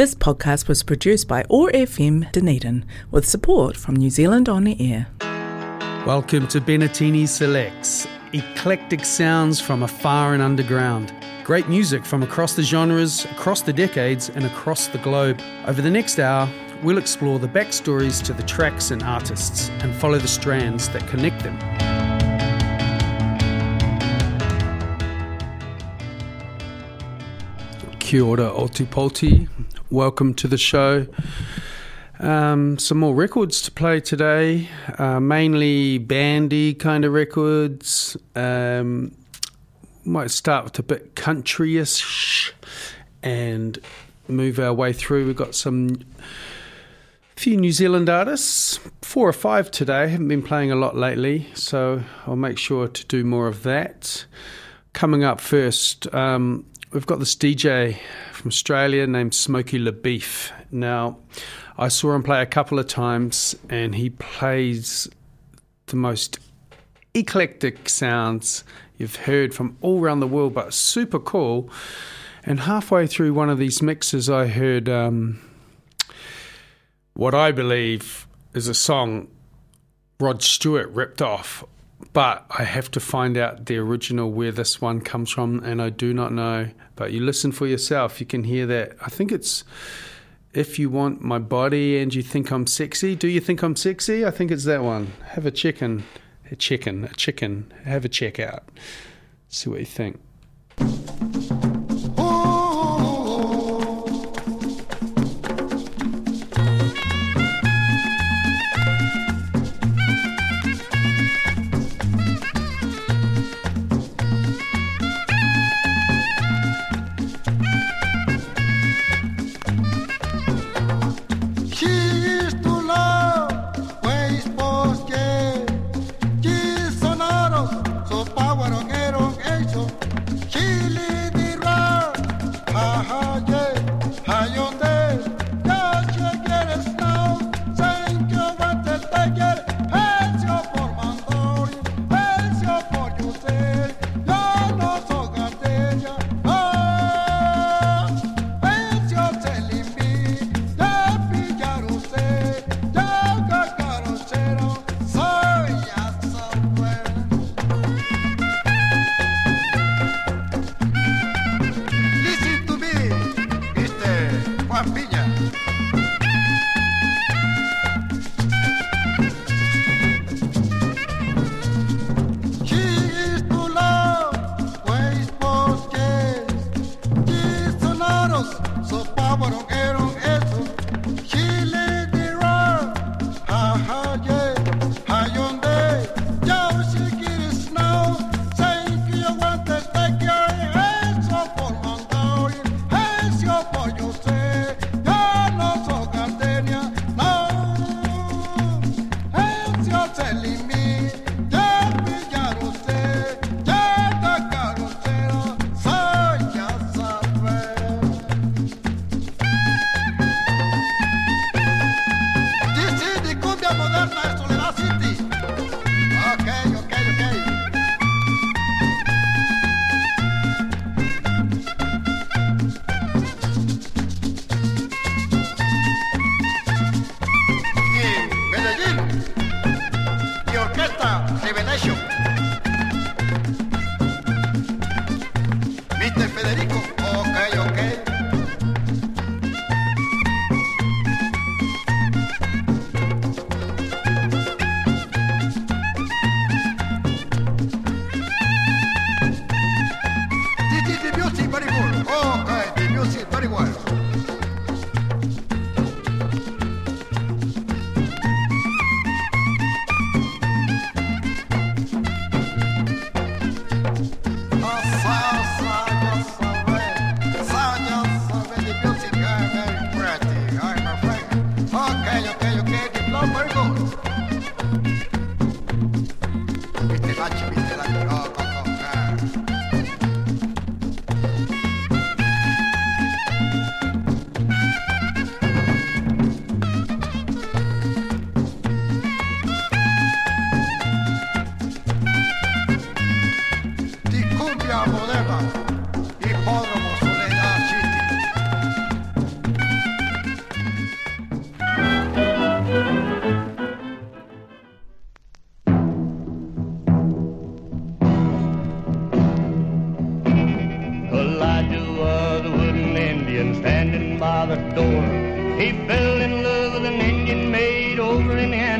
This podcast was produced by OAR FM Dunedin with support from New Zealand On Air. Welcome to Bennettini Selects, eclectic sounds from afar and underground. Great music from across the genres, across the decades, and across the globe. Over the next hour, we'll explore the backstories to the tracks and artists and follow the strands that connect them. Kia ora. Welcome to the show. Um, some more records to play today, uh, mainly bandy kind of records. Um, might start with a bit countryish and move our way through. We've got some few New Zealand artists, four or five today. Haven't been playing a lot lately, so I'll make sure to do more of that. Coming up first, um, we've got this DJ from Australia named Smokey LaBeef. Now, I saw him play a couple of times, and he plays the most eclectic sounds you've heard from all around the world, but super cool. And halfway through one of these mixes, I heard um, what I believe is a song Rod Stewart ripped off but I have to find out the original where this one comes from, and I do not know. But you listen for yourself, you can hear that. I think it's if you want my body and you think I'm sexy. Do you think I'm sexy? I think it's that one. Have a chicken, a chicken, a chicken. Have a check out. See what you think.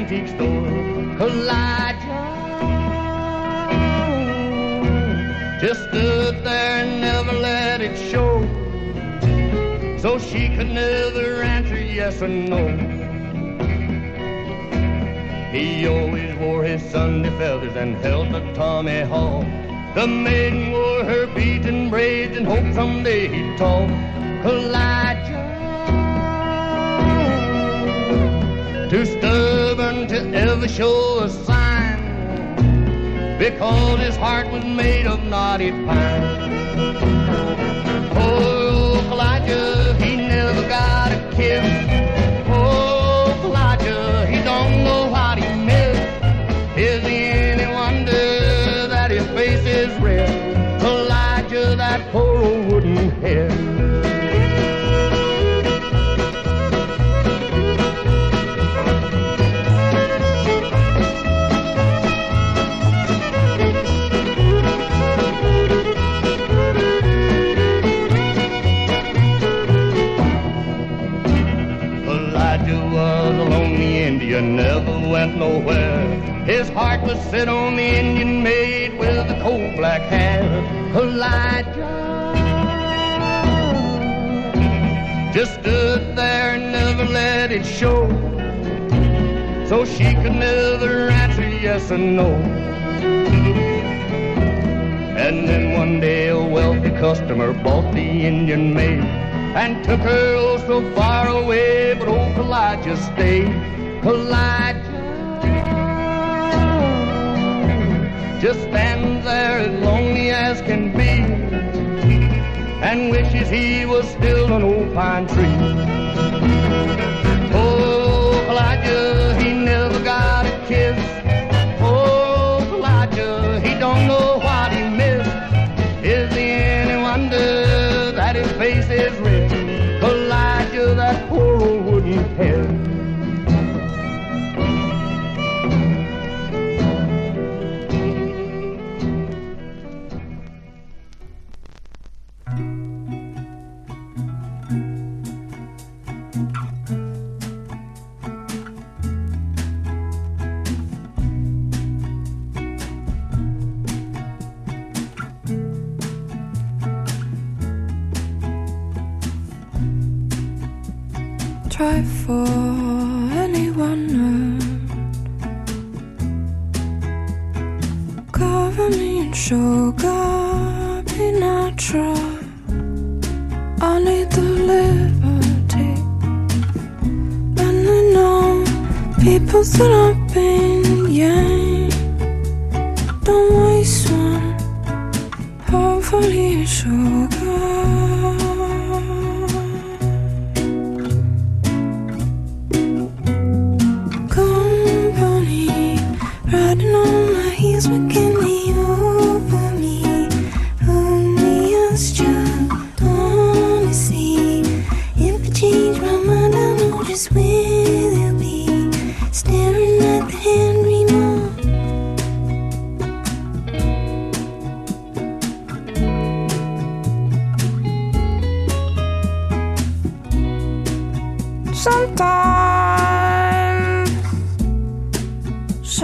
Antique store. Kaw-Liga just stood there and never let it show. So she could never answer yes or no. He always wore his Sunday feathers and held the Tommy Hawk. The maiden wore her beads and braids and hoped someday he'd talk. Kaw-Liga, too stubborn to ever show a sign, because his heart was made of knotty pine. Oh, Kaw-Liga, he never got a kiss. His heart was set on the Indian maid with the coal black hair. Kaw-Liga just stood there and never let it show. So she could never answer yes or no. And then one day a wealthy customer bought the Indian maid and took her oh so far away, but old Kaw-Liga stayed. Kaw-Liga just stands there as lonely as can be and wishes he was still an old pine tree. Oh, Kaw-Liga, he never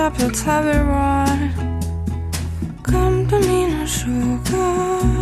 shepherds have it right. Come to me, no sugar,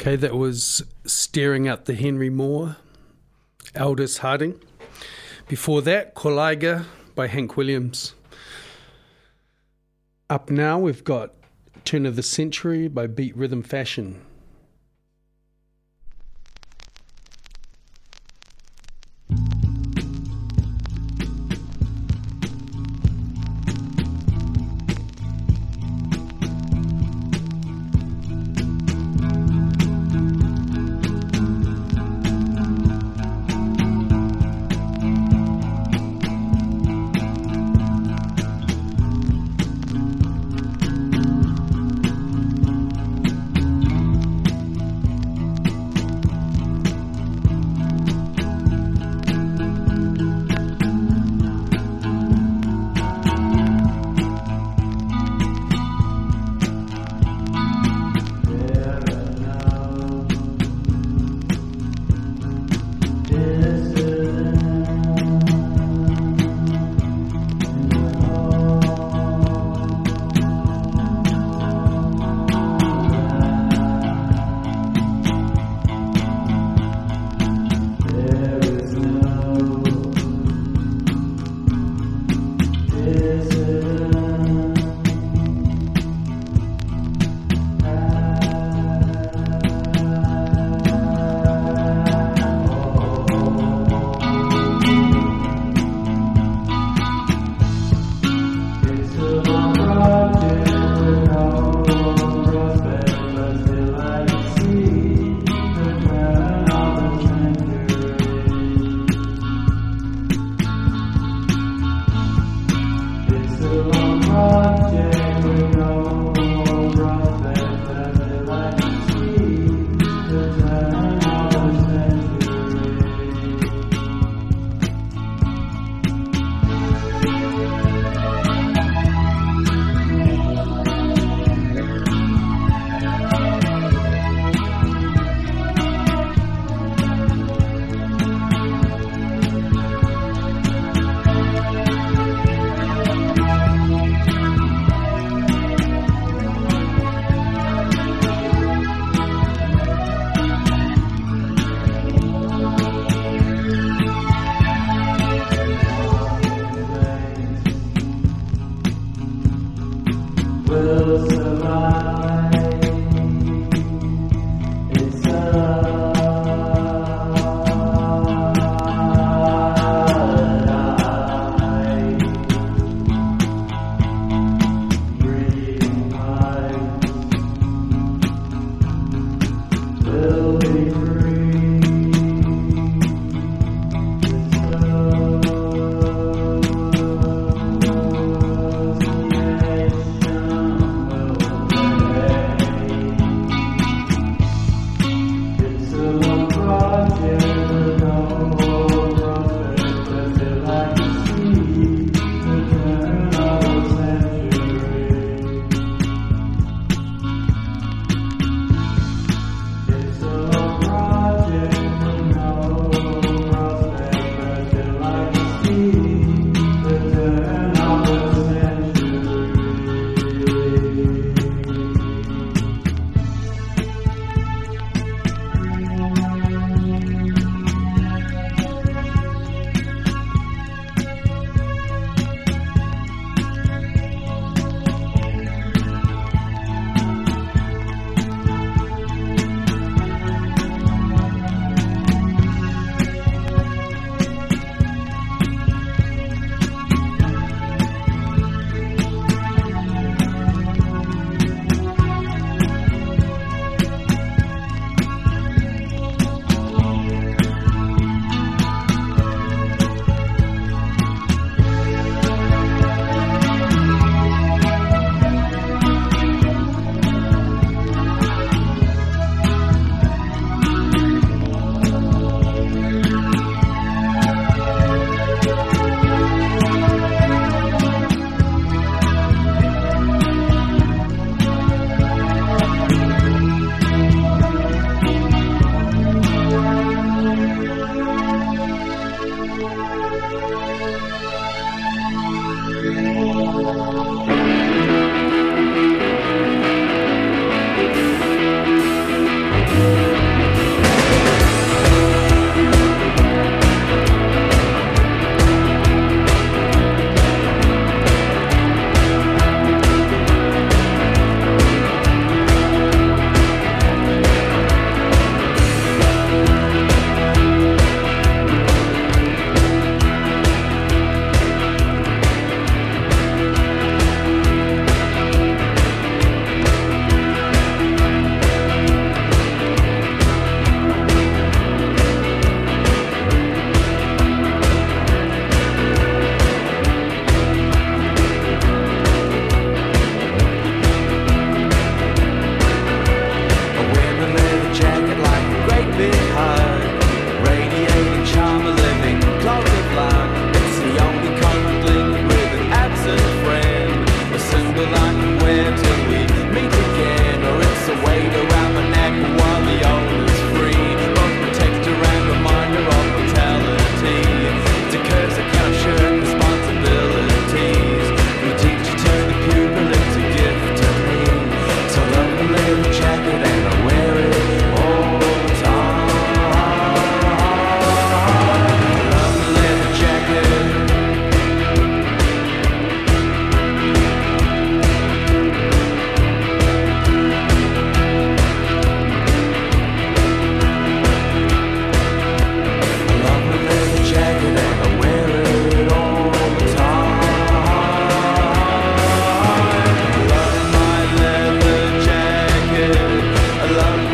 Okay, that was Staring at the Henry Moore, Aldous Harding. Before that, Kaw-Liga by Hank Williams. Up now, we've got Turn of the Century by Beat Rhythm Fashion. love.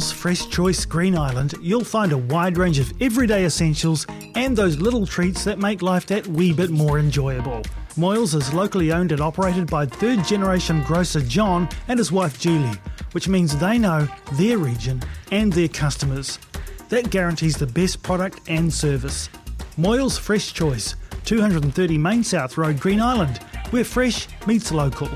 At Moyles Fresh Choice Green Island, you'll find a wide range of everyday essentials and those little treats that make life that wee bit more enjoyable. Moyles is locally owned and operated by third generation grocer John and his wife Julie, which means they know their region and their customers. That guarantees the best product and service. Moyles Fresh Choice, 230 Main South Road, Green Island, where fresh meets local.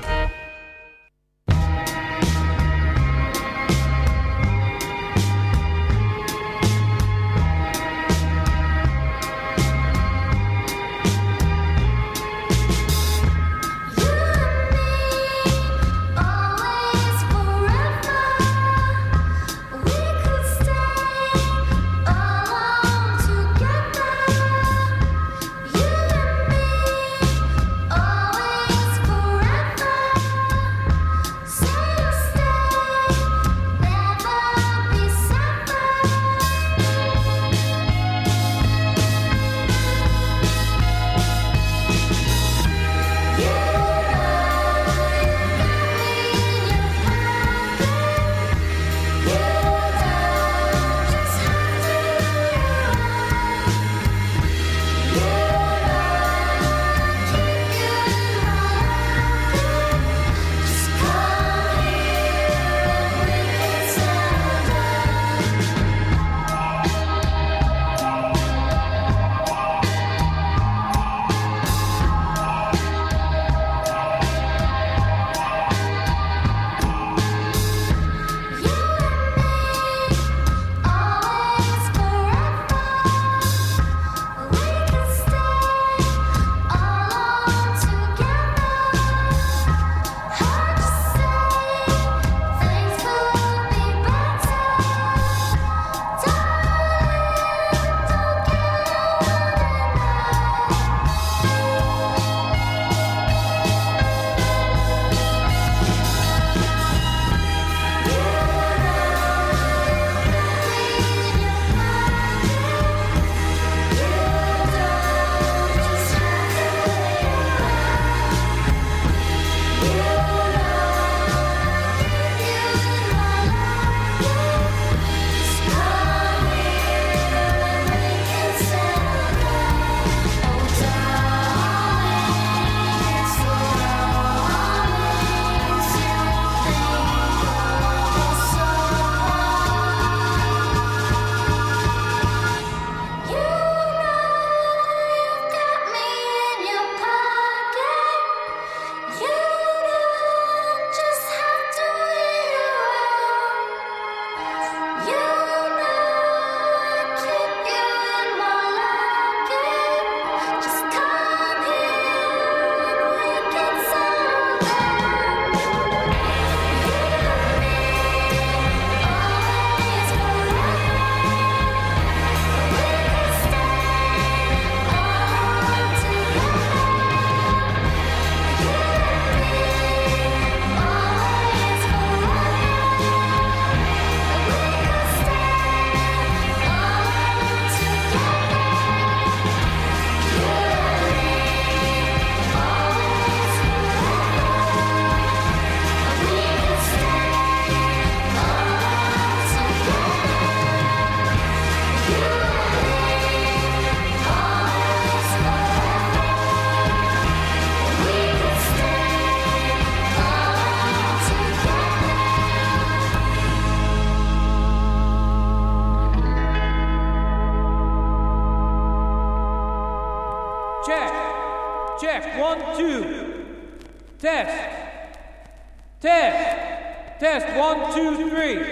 One, two, three.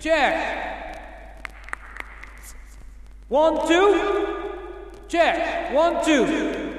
Check. One, two. Check. One, two.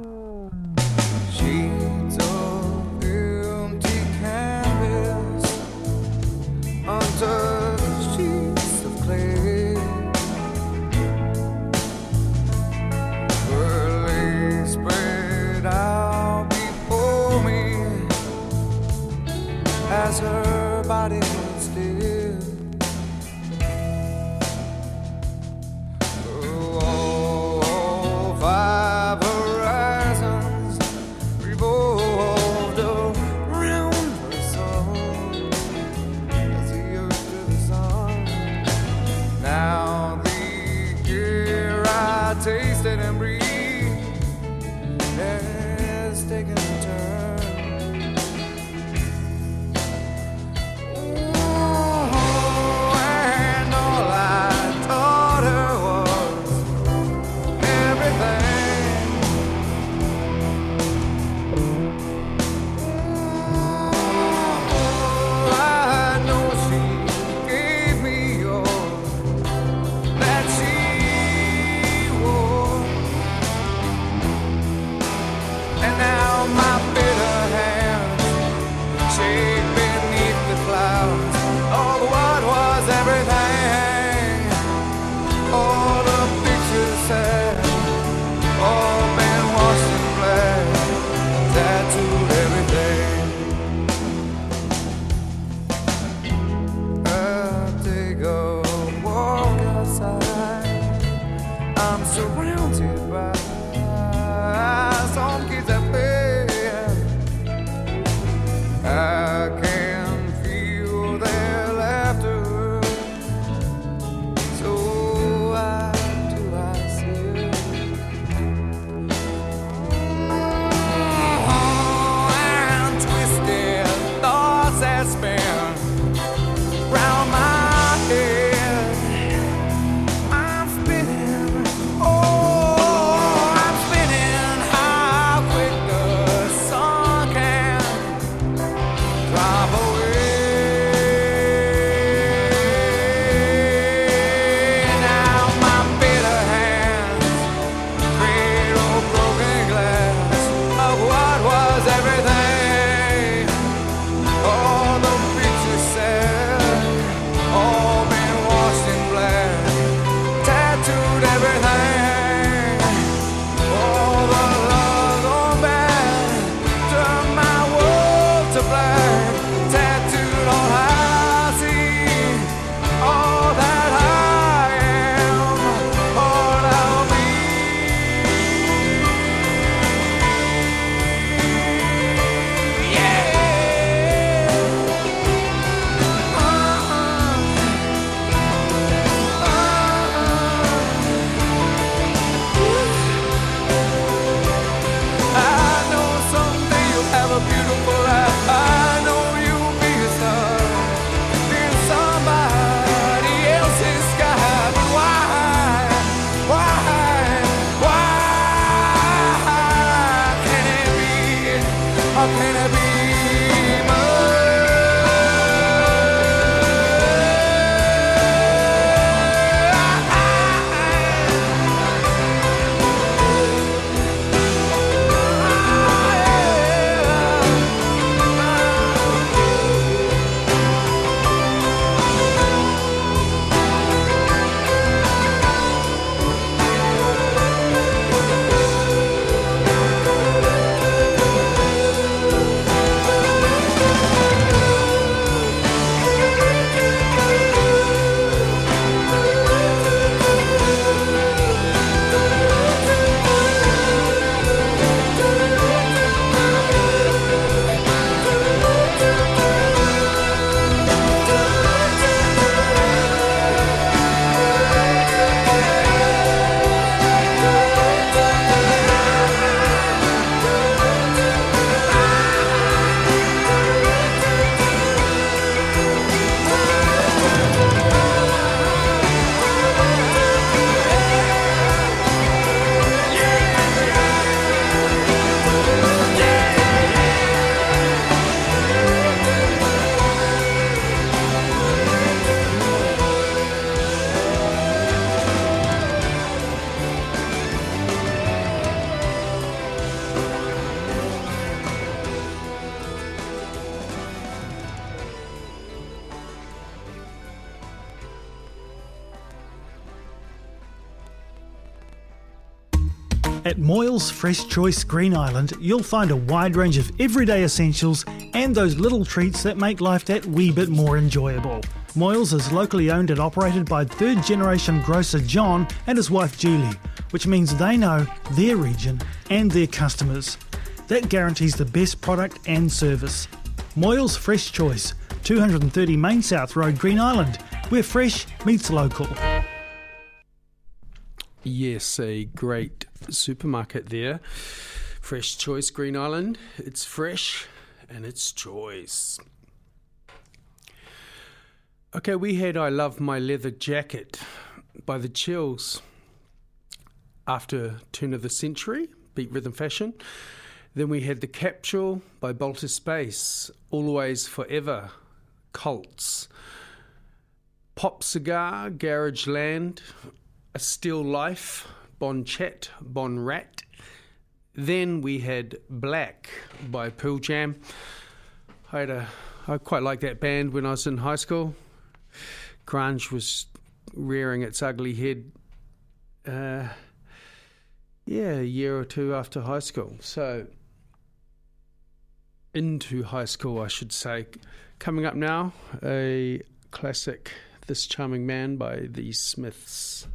Mm. At Moyles Fresh Choice Green Island, you'll find a wide range of everyday essentials and those little treats that make life that wee bit more enjoyable. Moyles is locally owned and operated by third generation grocer John and his wife Julie, which means they know their region and their customers. That guarantees the best product and service. Moyles Fresh Choice, 230 Main South Road, Green Island, where fresh meets local. Yes, a great supermarket there. Fresh Choice Green Island. It's fresh and it's choice. Okay, we had I Love My Leather Jacket by The Chills after Turn of the Century, Beat Rhythm Fashion. Then we had The Capsule by Bolter Space, Always Forever, Cults. Pop Cigar, Garage Land, A Still Life, Bon Chat, Bon Rat. Then we had Black by Pearl Jam. I had a I quite liked that band when I was in high school. Grunge was rearing its ugly head. Uh, yeah, a year or two after high school. So into high school, I should say. Coming up now, a classic, "This Charming Man" by the Smiths.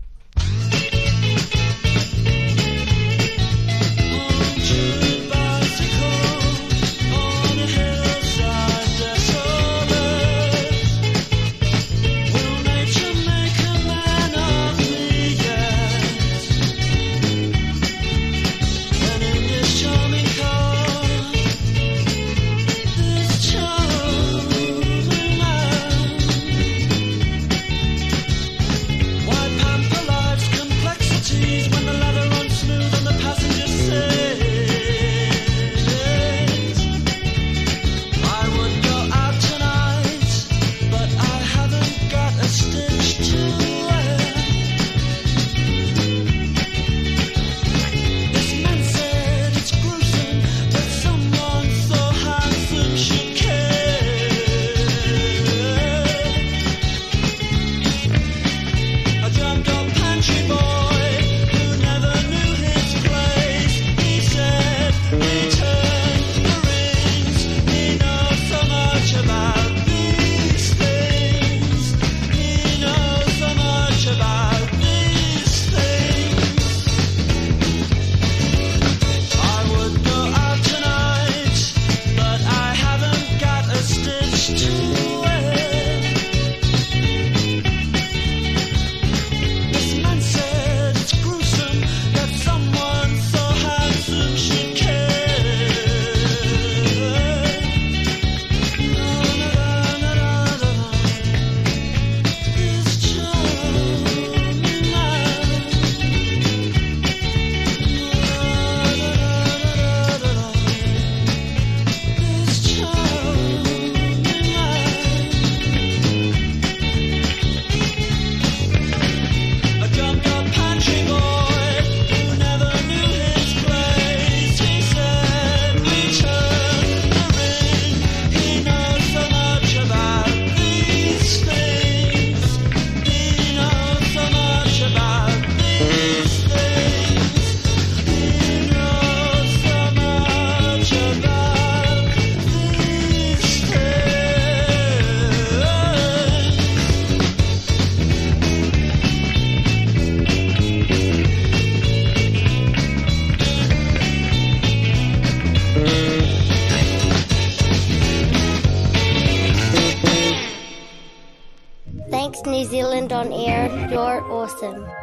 Awesome.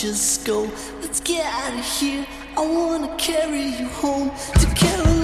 Just go. Let's get out of here. I wanna carry you home to Carolina,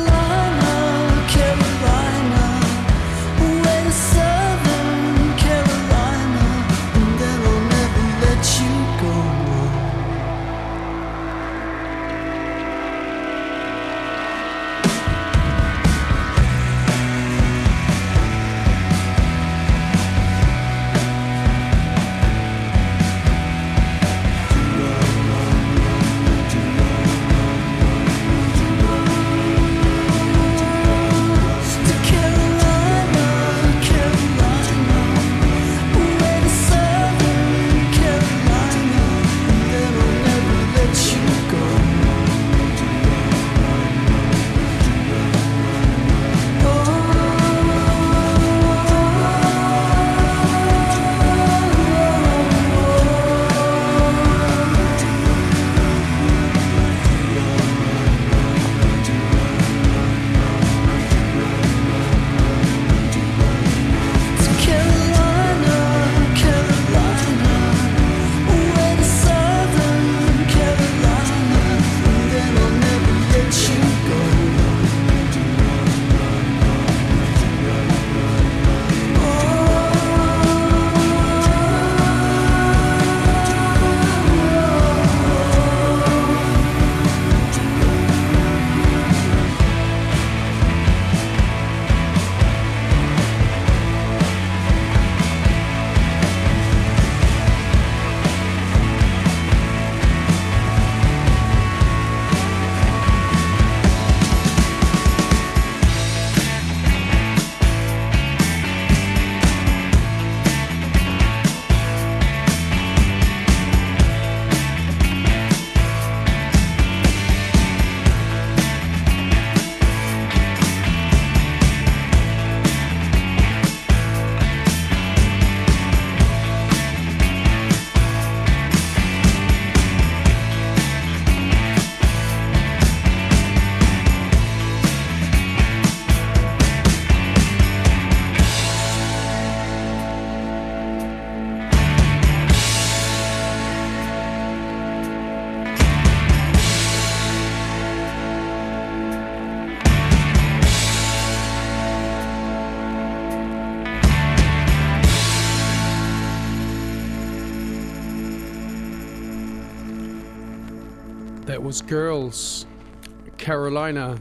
Carolina.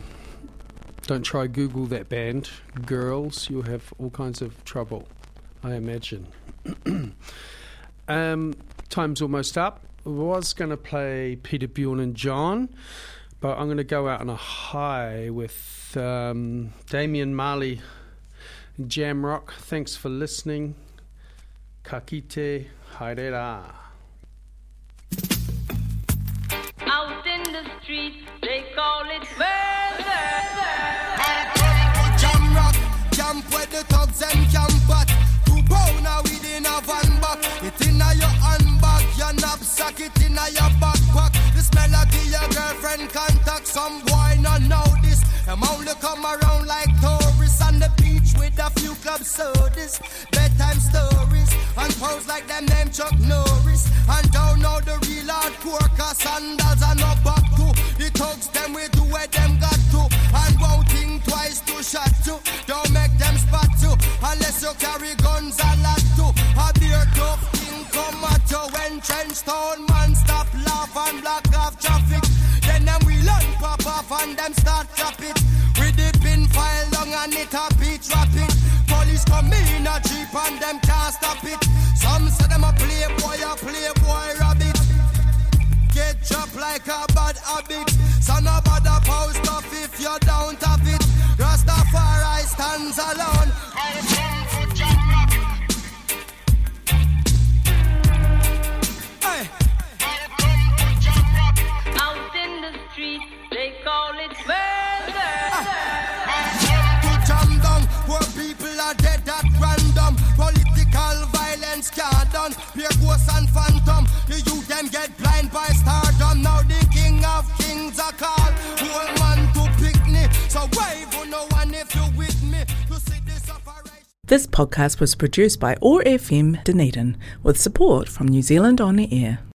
Don't try Google that band, Girls. You'll have all kinds of trouble, I imagine. um, time's almost up. I was going to play Peter Bjorn and John, but I'm going to go out on a high with um, Damian Marley and Jamrock. Thanks for listening. Kakite Hairera. In the street, they call it murder. Jamrock, camp where the thugs and camp at. Two pounder within a van back. It inna your handbag, your knapsack, it inna your backpack. Melody your girlfriend contact. Some boy not this. Them only come around like tourists on the beach with a few club sodas, bedtime stories, and pose like them name Chuck Norris. And don't know the real hardcore cause sandals are no back to. The thugs them we do where them got to, and won't think twice to shot to. Don't make them spot you unless you carry guns a lot to. A beer tough thing come at you when trench town and them start chop it. With the pin file long and it a beat rapid. Police come in a jeep and them can't stop it. Some say them a playboy, a playboy rabbit. Get chopped like a bad habit. So no bother post off if you don't have it. Rastafari stands alone. Ghost and phantom. The youth them get blind by stardom. Now the king of kings are called. Man to picnic. So wave on no one if you with me. To see this operation. This podcast was produced by OAR FM Dunedin with support from New Zealand On the Air.